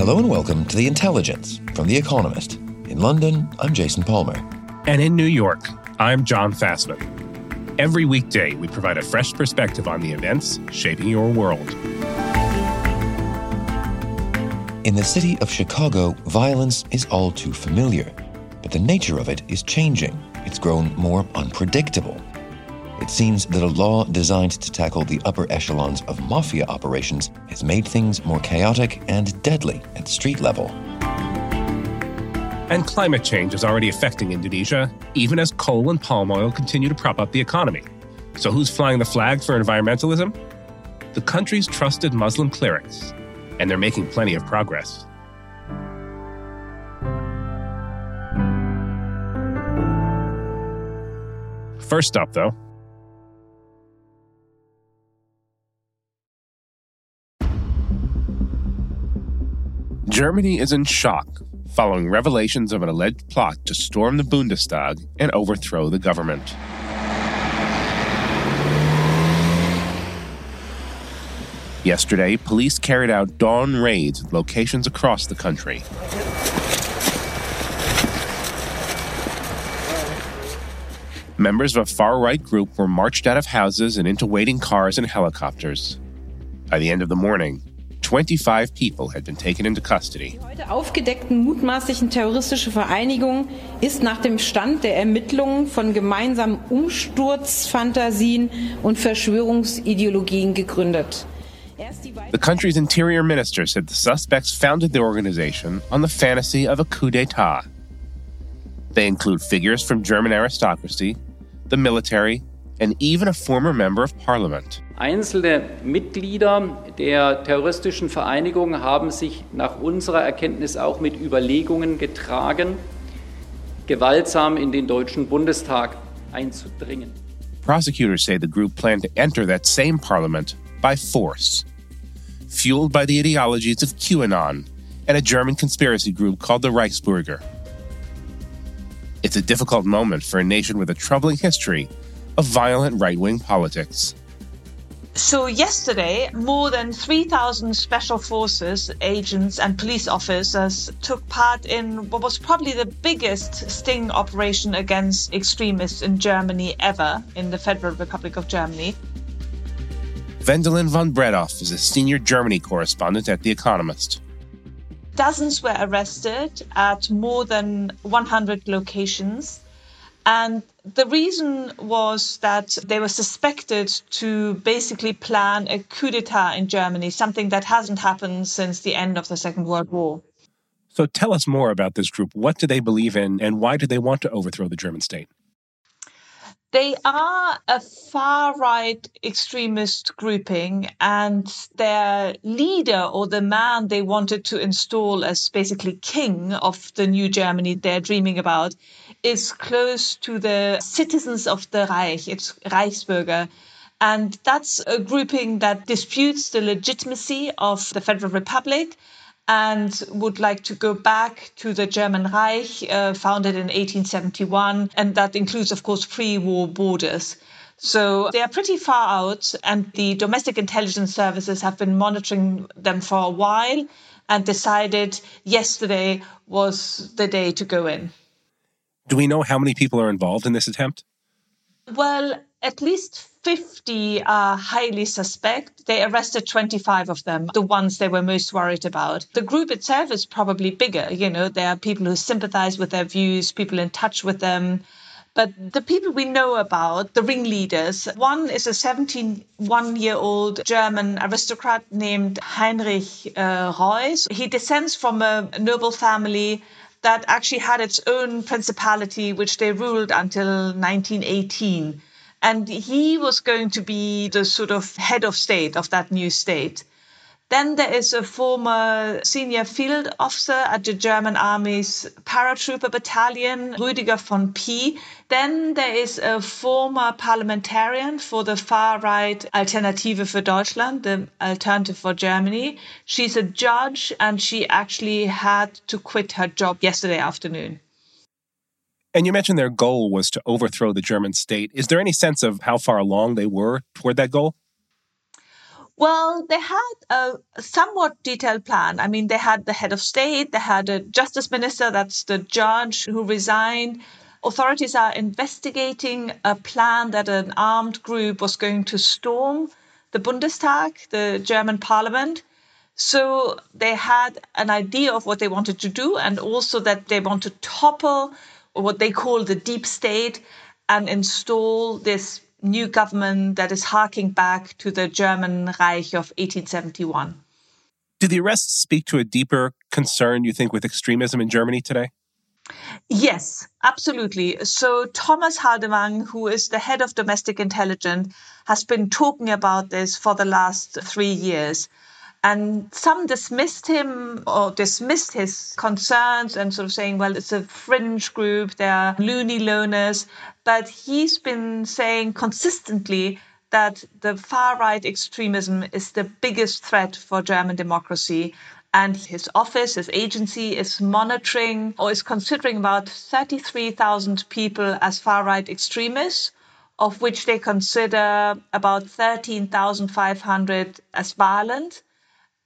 Hello and welcome to The Intelligence from The Economist. In London, I'm Jason Palmer. And in New York, I'm John Fasman. Every weekday, we provide a fresh perspective on the events shaping your world. In the city of Chicago, violence is all too familiar, but the nature of it is changing. It's grown more unpredictable. It seems that a law designed to tackle the upper echelons of mafia operations has made things more chaotic and deadly at street level. And climate change is already affecting Indonesia, even as coal and palm oil continue to prop up the economy. So, who's flying the flag for environmentalism? The country's trusted Muslim clerics, and they're making plenty of progress. First up, though, Germany is in shock following revelations of an alleged plot to storm the Bundestag and overthrow the government. Yesterday, police carried out dawn raids at locations across the country. Members of a far right group were marched out of houses and into waiting cars and helicopters. By the end of the morning, 25 people had been taken into custody. Die heute aufgedeckten mutmaßlichen terroristische Vereinigung ist nach dem Stand der Ermittlungen von gemeinsamen Umsturzfantasien und Verschwörungsideologien gegründet. The country's interior minister said the suspects founded the organization on the fantasy of a coup d'etat. They include figures from German aristocracy, the military, and even a former member of parliament. Einzelne Mitglieder der terroristischen Vereinigung haben sich nach unserer Erkenntnis auch mit Überlegungen getragen, gewaltsam in den Deutschen Bundestag einzudringen. Prosecutors say the group planned to enter that same parliament by force, fueled by the ideologies of QAnon and a German conspiracy group called the Reichsbürger. It's a difficult moment for a nation with a troubling history of violent right wing politics. So, yesterday, more than 3,000 special forces, agents, and police officers took part in what was probably the biggest sting operation against extremists in Germany ever, in the Federal Republic of Germany. Wendelin von Bredow is a senior Germany correspondent at The Economist. Dozens were arrested at more than 100 locations. And the reason was that they were suspected to basically plan a coup d'etat in Germany, something that hasn't happened since the end of the Second World War. So tell us more about this group. What do they believe in, and why do they want to overthrow the German state? They are a far right extremist grouping, and their leader or the man they wanted to install as basically king of the new Germany they're dreaming about is close to the citizens of the Reich. It's Reichsbürger. And that's a grouping that disputes the legitimacy of the Federal Republic and would like to go back to the German Reich, uh, founded in 1871. And that includes, of course, pre war borders. So they are pretty far out, and the domestic intelligence services have been monitoring them for a while and decided yesterday was the day to go in. Do we know how many people are involved in this attempt? Well, at least 50 are highly suspect. They arrested 25 of them, the ones they were most worried about. The group itself is probably bigger. You know, there are people who sympathize with their views, people in touch with them. But the people we know about, the ringleaders, one is a 71 year old German aristocrat named Heinrich uh, Reuss. He descends from a noble family that actually had its own principality, which they ruled until 1918. And he was going to be the sort of head of state of that new state. Then there is a former senior field officer at the German Army's paratrooper battalion, Rüdiger von P. Then there is a former parliamentarian for the far right Alternative für Deutschland, the Alternative for Germany. She's a judge and she actually had to quit her job yesterday afternoon. And you mentioned their goal was to overthrow the German state. Is there any sense of how far along they were toward that goal? Well, they had a somewhat detailed plan. I mean, they had the head of state, they had a justice minister, that's the judge who resigned. Authorities are investigating a plan that an armed group was going to storm the Bundestag, the German parliament. So they had an idea of what they wanted to do and also that they want to topple what they call the deep state and install this new government that is harking back to the German Reich of 1871. Do the arrests speak to a deeper concern, you think, with extremism in Germany today? Yes, absolutely. So Thomas Haldenwang, who is the head of domestic intelligence, has been talking about this for the last three years. And some dismissed him or dismissed his concerns and sort of saying, well, it's a fringe group, they're loony loners. But he's been saying consistently that the far right extremism is the biggest threat for German democracy. And his office, his agency is monitoring or is considering about 33,000 people as far right extremists, of which they consider about 13,500 as violent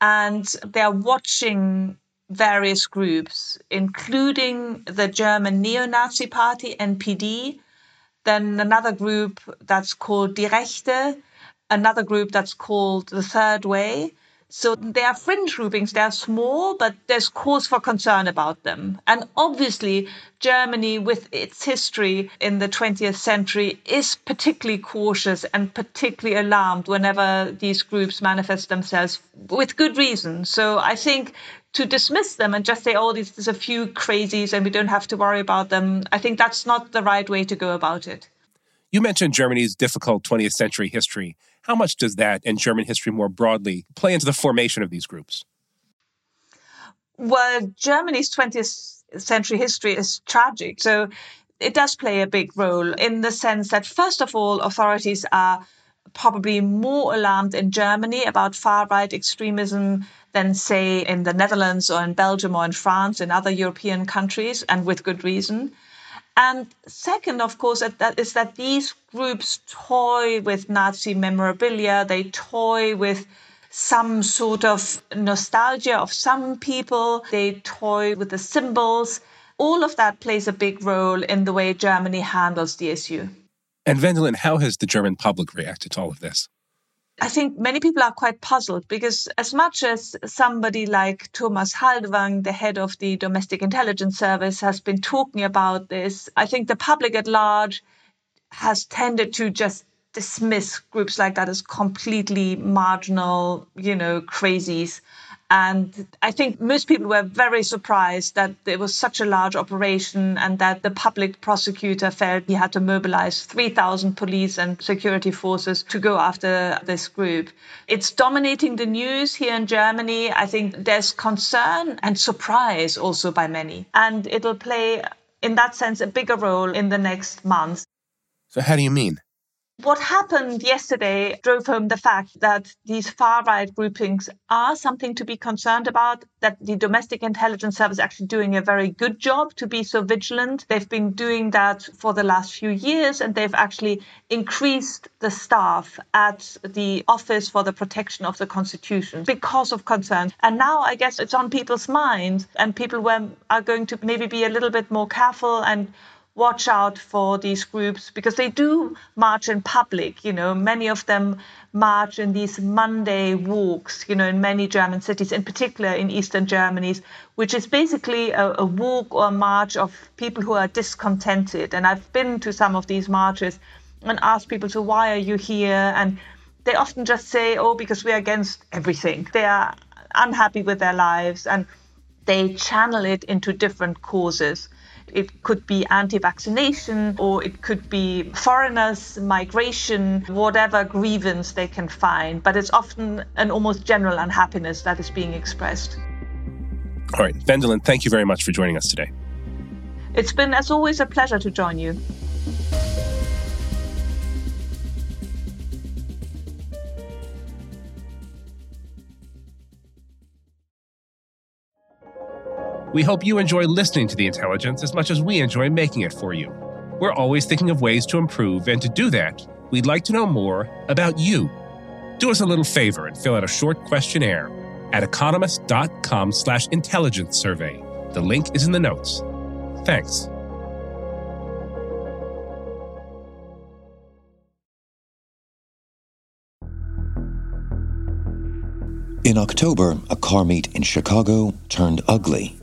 and they're watching various groups, including the German neo Nazi party, NPD, then another group that's called Die Rechte, another group that's called The Third Way, so they are fringe groupings, they are small, but there's cause for concern about them. And obviously, Germany, with its history in the 20th century, is particularly cautious and particularly alarmed whenever these groups manifest themselves with good reason. So I think to dismiss them and just say, oh, there's, there's a few crazies and we don't have to worry about them, I think that's not the right way to go about it. You mentioned Germany's difficult 20th century history. How much does that and German history more broadly play into the formation of these groups? Well, Germany's 20th century history is tragic. So it does play a big role in the sense that, first of all, authorities are probably more alarmed in Germany about far right extremism than, say, in the Netherlands or in Belgium or in France, in other European countries, and with good reason. And second, of course, is that these groups toy with Nazi memorabilia. They toy with some sort of nostalgia of some people. They toy with the symbols. All of that plays a big role in the way Germany handles the issue. And Wendelin, how has the German public reacted to all of this? I think many people are quite puzzled because, as much as somebody like Thomas Haldenwang, the head of the Domestic Intelligence Service, has been talking about this, I think the public at large has tended to just dismiss groups like that as completely marginal, you know, crazies. And I think most people were very surprised that there was such a large operation and that the public prosecutor felt he had to mobilize 3,000 police and security forces to go after this group. It's dominating the news here in Germany. I think there's concern and surprise also by many. And it'll play, in that sense, a bigger role in the next months. So, how do you mean? What happened yesterday drove home the fact that these far right groupings are something to be concerned about, that the domestic intelligence service is actually doing a very good job to be so vigilant. They've been doing that for the last few years, and they've actually increased the staff at the Office for the Protection of the Constitution because of concern. And now I guess it's on people's minds, and people are going to maybe be a little bit more careful and watch out for these groups because they do march in public. You know, many of them march in these Monday walks, you know, in many German cities, in particular in Eastern Germany, which is basically a, a walk or a march of people who are discontented. And I've been to some of these marches and asked people, so why are you here? And they often just say, oh, because we're against everything. They are unhappy with their lives and they channel it into different causes It could be anti vaccination or it could be foreigners, migration, whatever grievance they can find. But it's often an almost general unhappiness that is being expressed. All right, Wendelin, thank you very much for joining us today. It's been, as always, a pleasure to join you. We hope you enjoy listening to The Intelligence as much as we enjoy making it for you. We're always thinking of ways to improve, and to do that, we'd like to know more about you. Do us a little favor and fill out a short questionnaire at economist.com slash intelligence survey. The link is in the notes. Thanks. In October, a car meet in Chicago turned ugly.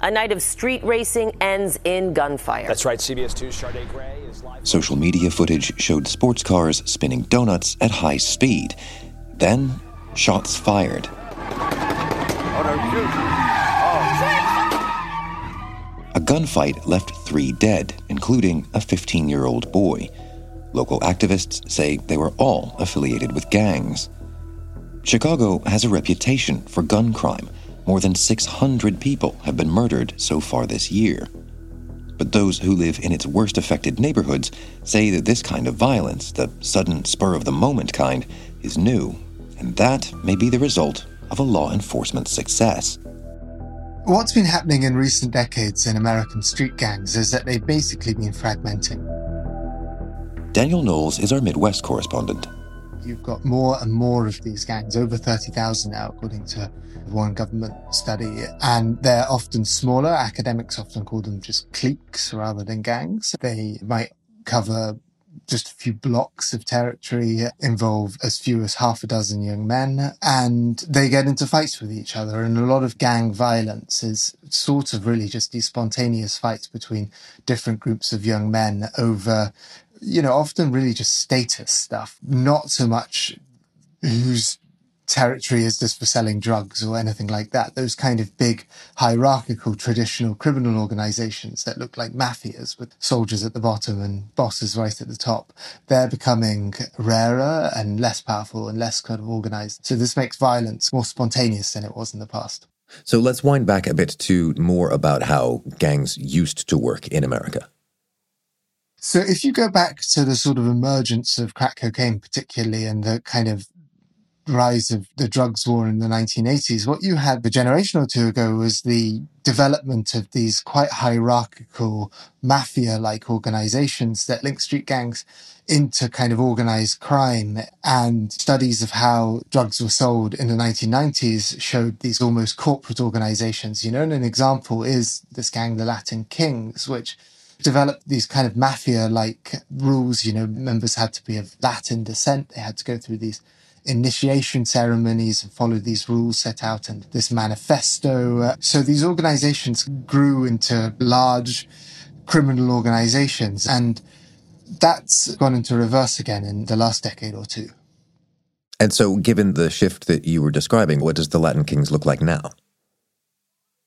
A night of street racing ends in gunfire. That's right. CBS 2's Sade Gray is live. Social media footage showed sports cars spinning donuts at high speed. Then, shots fired. Oh, a gunfight left three dead, including a 15 year old boy. Local activists say they were all affiliated with gangs. Chicago has a reputation for gun crime. More than 600 people have been murdered so far this year. But those who live in its worst affected neighborhoods say that this kind of violence, the sudden spur of the moment kind, is new, and that may be the result of a law enforcement success. What's been happening in recent decades in American street gangs is that they've basically been fragmenting. Daniel Knowles is our Midwest correspondent. You've got more and more of these gangs, over 30,000 now, according to one government study. And they're often smaller. Academics often call them just cliques rather than gangs. They might cover just a few blocks of territory, involve as few as half a dozen young men, and they get into fights with each other. And a lot of gang violence is sort of really just these spontaneous fights between different groups of young men over you know, often really just status stuff, not so much whose territory is this for selling drugs or anything like that. Those kind of big hierarchical traditional criminal organizations that look like mafias with soldiers at the bottom and bosses right at the top, they're becoming rarer and less powerful and less kind of organized. So this makes violence more spontaneous than it was in the past. So let's wind back a bit to more about how gangs used to work in America. So if you go back to the sort of emergence of crack cocaine, particularly, and the kind of rise of the drugs war in the 1980s, what you had a generation or two ago was the development of these quite hierarchical mafia-like organizations that link street gangs into kind of organized crime. And studies of how drugs were sold in the 1990s showed these almost corporate organizations, you know, and an example is this gang, the Latin Kings, which developed these kind of mafia like rules. You know, members had to be of Latin descent. They had to go through these initiation ceremonies and follow these rules set out in this manifesto. Uh, so these organizations grew into large criminal organizations and that's gone into reverse again in the last decade or two. And so, given the shift that you were describing, what does the Latin Kings look like now?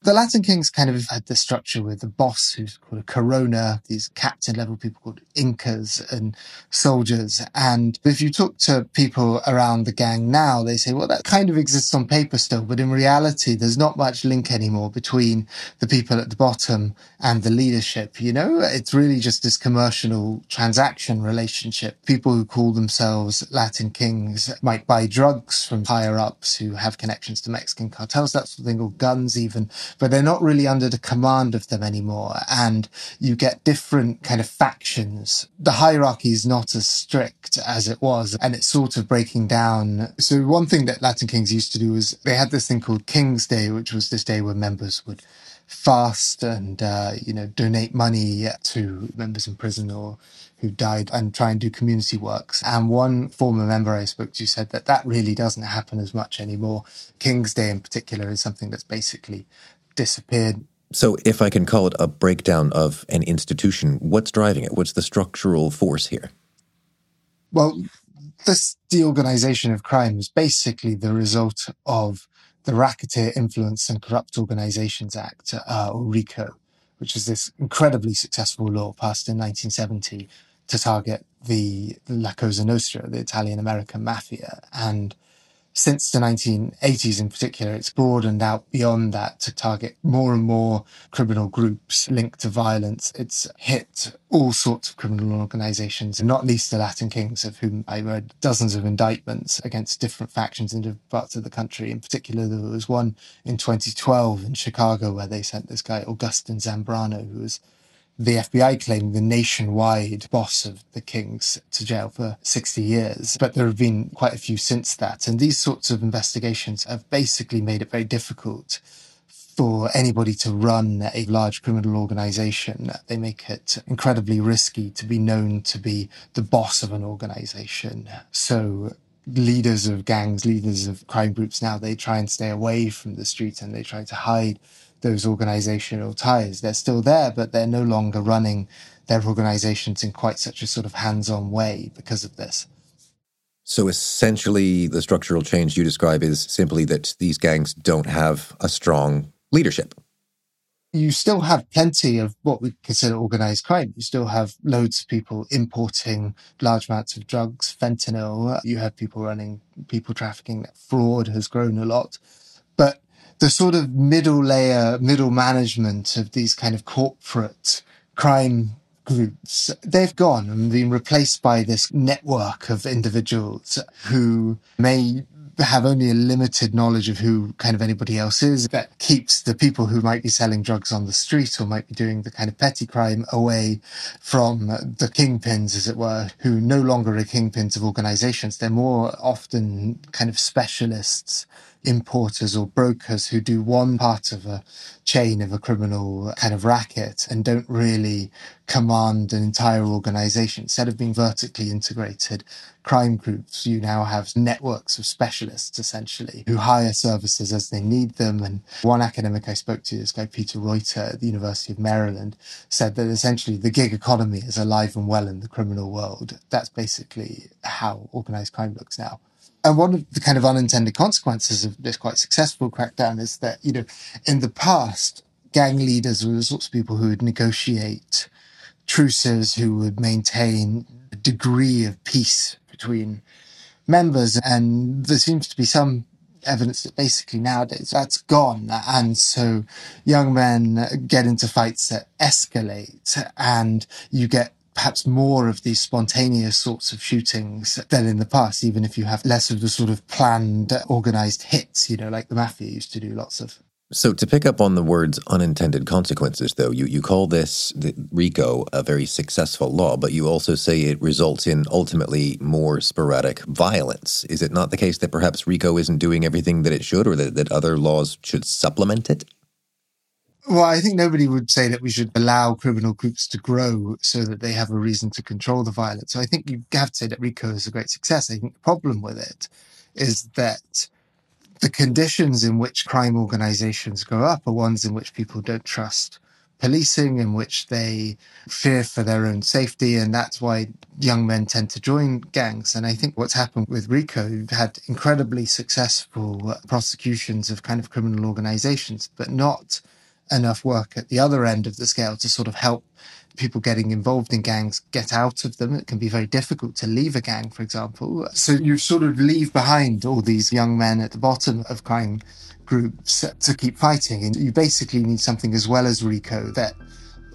The Latin Kings kind of had this structure with the boss who's called a corona, these captain level people called incas and soldiers. And if you talk to people around the gang now, they say, well, that kind of exists on paper still, but in reality, there's not much link anymore between the people at the bottom and the leadership. You know, it's really just this commercial transaction relationship. People who call themselves Latin Kings might buy drugs from higher ups who have connections to Mexican cartels, that sort of thing, or guns even but they're not really under the command of them anymore. And you get different kind of factions. The hierarchy is not as strict as it was, and it's sort of breaking down. So one thing that Latin Kings used to do was they had this thing called King's Day, which was this day where members would fast and uh, you know donate money to members in prison or who died and try and do community works. And one former member I spoke to said that that really doesn't happen as much anymore. King's Day in particular is something that's basically disappeared. So, if I can call it a breakdown of an institution, what's driving it? What's the structural force here? Well, this deorganization of crime is basically the result of the Racketeer Influence and Corrupt Organizations Act, uh, or RICO, which is this incredibly successful law passed in 1970 to target the La Cosa Nostra, the Italian American mafia. And since the 1980s in particular, it's broadened out beyond that to target more and more criminal groups linked to violence. It's hit all sorts of criminal organizations, not least the Latin Kings, of whom I read dozens of indictments against different factions in different parts of the country. In particular, there was one in 2012 in Chicago where they sent this guy, Augustin Zambrano, who was the FBI claimed the nationwide boss of the Kings to jail for 60 years, but there have been quite a few since that. And these sorts of investigations have basically made it very difficult for anybody to run a large criminal organization. They make it incredibly risky to be known to be the boss of an organization. So leaders of gangs, leaders of crime groups now, they try and stay away from the streets and they try to hide those organizational ties. They're still there, but they're no longer running their organizations in quite such a sort of hands on way because of this. So essentially, the structural change you describe is simply that these gangs don't have a strong leadership. You still have plenty of what we consider organized crime. You still have loads of people importing large amounts of drugs, fentanyl. You have people running people trafficking. Fraud has grown a lot. But the sort of middle layer, middle management of these kind of corporate crime groups, they've gone and been replaced by this network of individuals who may have only a limited knowledge of who kind of anybody else is that keeps the people who might be selling drugs on the street or might be doing the kind of petty crime away from the kingpins, as it were, who no longer are kingpins of organizations. They're more often kind of specialists importers or brokers who do one part of a chain of a criminal kind of racket and don't really command an entire organization. Instead of being vertically integrated crime groups, you now have networks of specialists essentially who hire services as they need them. And one academic I spoke to, this guy Peter Reuter at the University of Maryland, said that essentially the gig economy is alive and well in the criminal world. That's basically how organized crime looks now. And one of the kind of unintended consequences of this quite successful crackdown is that, you know, in the past, gang leaders were the sorts of people who would negotiate truces, who would maintain a degree of peace between members. And there seems to be some evidence that basically nowadays that's gone. And so young men get into fights that escalate and you get perhaps more of these spontaneous sorts of shootings than in the past, even if you have less of the sort of planned, organized hits, you know, like the mafia used to do lots of. So to pick up on the words unintended consequences, though, you, you call this RICO a very successful law, but you also say it results in ultimately more sporadic violence. Is it not the case that perhaps RICO isn't doing everything that it should or that, that other laws should supplement it? Well, I think nobody would say that we should allow criminal groups to grow so that they have a reason to control the violence. So I think you have to say that RICO is a great success. I think the problem with it is that the conditions in which crime organizations grow up are ones in which people don't trust policing, in which they fear for their own safety. And that's why young men tend to join gangs. And I think what's happened with RICO, you've had incredibly successful prosecutions of kind of criminal organizations, but not enough work at the other end of the scale to sort of help people getting involved in gangs get out of them. It can be very difficult to leave a gang, for example. So you sort of leave behind all these young men at the bottom of crime groups to keep fighting. And you basically need something as well as RICO that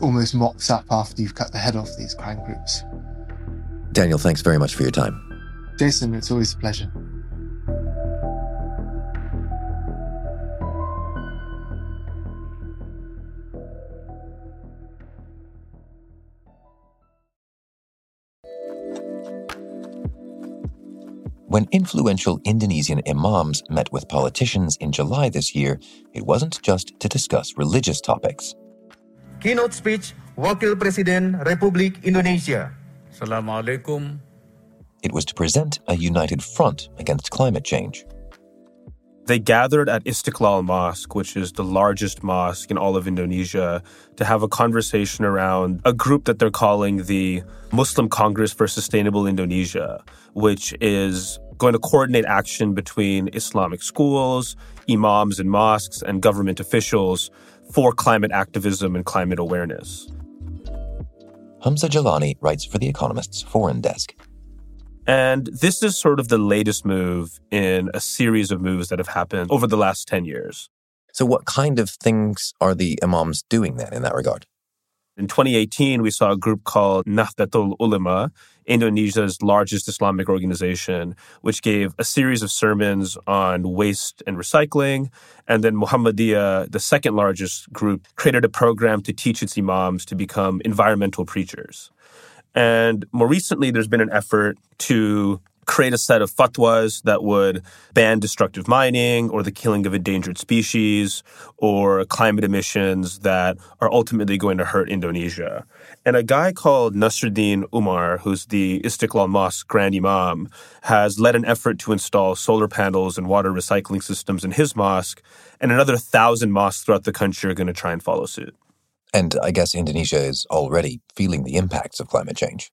almost mops up after you've cut the head off these crime groups. Daniel, thanks very much for your time. Jason, it's always a pleasure. When influential Indonesian imams met with politicians in July this year, it wasn't just to discuss religious topics. Keynote speech Wakil Presiden Republik Indonesia. Assalamualaikum. It was to present a united front against climate change. They gathered at Istiqlal Mosque, which is the largest mosque in all of Indonesia, to have a conversation around a group that they're calling the Muslim Congress for Sustainable Indonesia, which is going to coordinate action between Islamic schools, imams and mosques, and government officials for climate activism and climate awareness. Hamza Jalani writes for The Economist's foreign desk. And this is sort of the latest move in a series of moves that have happened over the last 10 years. So, what kind of things are the imams doing then in that regard? In 2018, we saw a group called Nahdlatul Ulama, Indonesia's largest Islamic organization, which gave a series of sermons on waste and recycling. And then Muhammadiyah, the second largest group, created a program to teach its imams to become environmental preachers. And more recently, there's been an effort to create a set of fatwas that would ban destructive mining or the killing of endangered species or climate emissions that are ultimately going to hurt Indonesia. And a guy called Nasruddin Umar, who's the Istiqlal Mosque Grand Imam, has led an effort to install solar panels and water recycling systems in his mosque, and another thousand mosques throughout the country are going to try and follow suit. And I guess Indonesia is already feeling the impacts of climate change.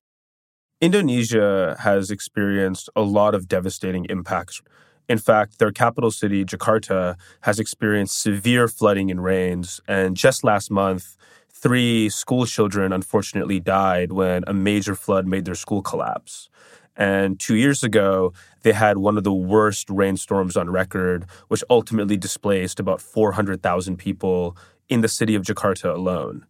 Indonesia has experienced a lot of devastating impacts. In fact, their capital city, Jakarta, has experienced severe flooding and rains. And just last month, three school children unfortunately died when a major flood made their school collapse. And two years ago, they had one of the worst rainstorms on record, which ultimately displaced about 400,000 people in the city of Jakarta alone.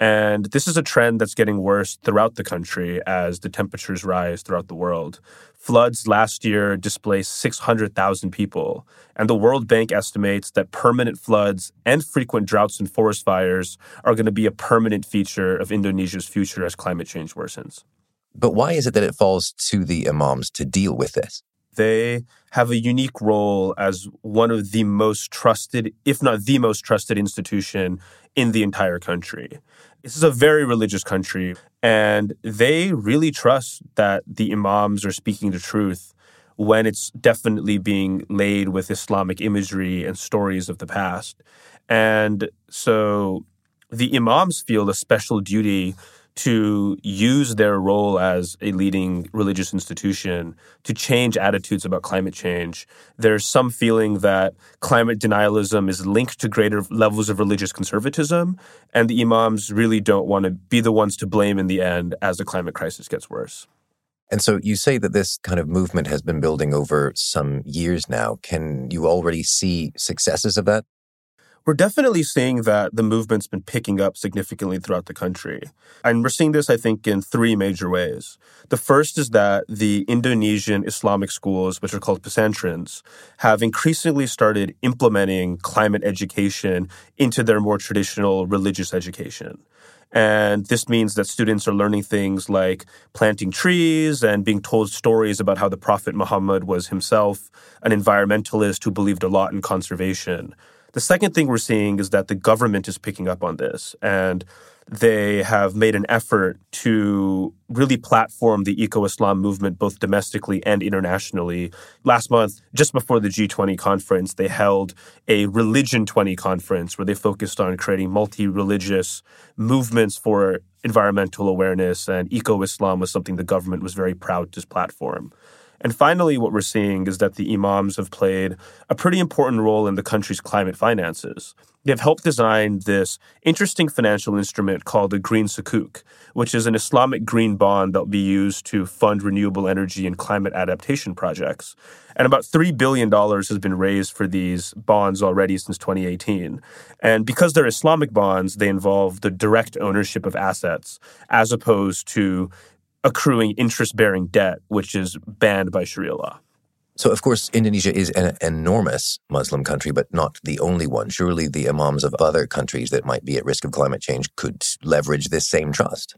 And this is a trend that's getting worse throughout the country as the temperatures rise throughout the world. Floods last year displaced 600,000 people, and the World Bank estimates that permanent floods and frequent droughts and forest fires are going to be a permanent feature of Indonesia's future as climate change worsens. But why is it that it falls to the imams to deal with this? They have a unique role as one of the most trusted, if not the most trusted institution in the entire country. This is a very religious country, and they really trust that the imams are speaking the truth when it's definitely being laid with Islamic imagery and stories of the past. And so the imams feel a special duty to use their role as a leading religious institution to change attitudes about climate change. There's some feeling that climate denialism is linked to greater levels of religious conservatism, and the imams really don't want to be the ones to blame in the end as the climate crisis gets worse. And so you say that this kind of movement has been building over some years now. Can you already see successes of that? We're definitely seeing that the movement's been picking up significantly throughout the country. And we're seeing this, I think, in three major ways. The first is that the Indonesian Islamic schools, which are called pesantrens, have increasingly started implementing climate education into their more traditional religious education. And this means that students are learning things like planting trees and being told stories about how the Prophet Muhammad was himself an environmentalist who believed a lot in conservation. The second thing we're seeing is that the government is picking up on this and they have made an effort to really platform the eco Islam movement both domestically and internationally. Last month, just before the G20 conference, they held a Religion 20 conference where they focused on creating multi religious movements for environmental awareness, and eco Islam was something the government was very proud to platform. And finally, what we're seeing is that the imams have played a pretty important role in the country's climate finances. They've helped design this interesting financial instrument called the Green Sukuk, which is an Islamic green bond that will be used to fund renewable energy and climate adaptation projects. And about $3 billion has been raised for these bonds already since 2018. And because they're Islamic bonds, they involve the direct ownership of assets as opposed to accruing interest bearing debt, which is banned by Sharia law. So, of course, Indonesia is an enormous Muslim country, but not the only one. Surely the imams of other countries that might be at risk of climate change could leverage this same trust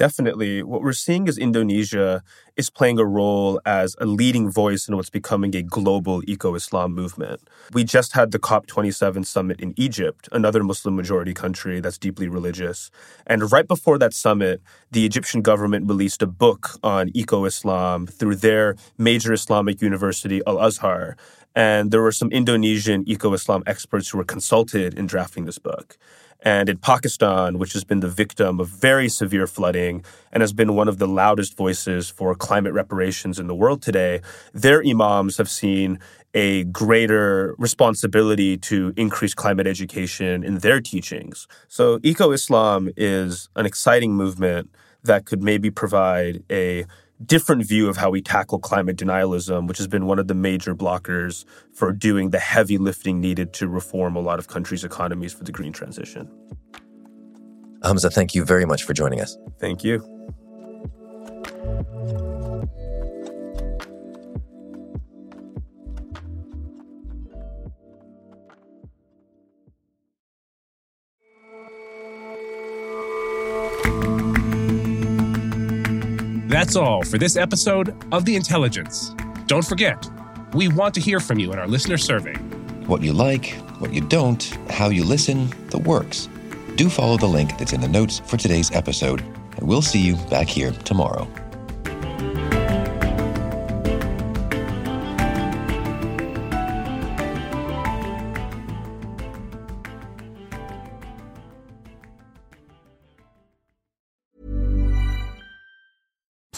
definitely what we're seeing is Indonesia is playing a role as a leading voice in what's becoming a global eco Islam movement. We just had the COP27 summit in Egypt, another Muslim majority country that's deeply religious. And right before that summit, the Egyptian government released a book on eco Islam through their major Islamic university, Al Azhar. And there were some Indonesian eco Islam experts who were consulted in drafting this book. And in Pakistan, which has been the victim of very severe flooding and has been one of the loudest voices for climate reparations in the world today, their imams have seen a greater responsibility to increase climate education in their teachings. So, Eco Islam is an exciting movement that could maybe provide a different view of how we tackle climate denialism, which has been one of the major blockers for doing the heavy lifting needed to reform a lot of countries' economies for the green transition. Hamza, thank you very much for joining us. Thank you. That's all for this episode of The Intelligence. Don't forget, we want to hear from you in our listener survey. What you like, what you don't, how you listen, the works. Do follow the link that's in the notes for today's episode, and we'll see you back here tomorrow.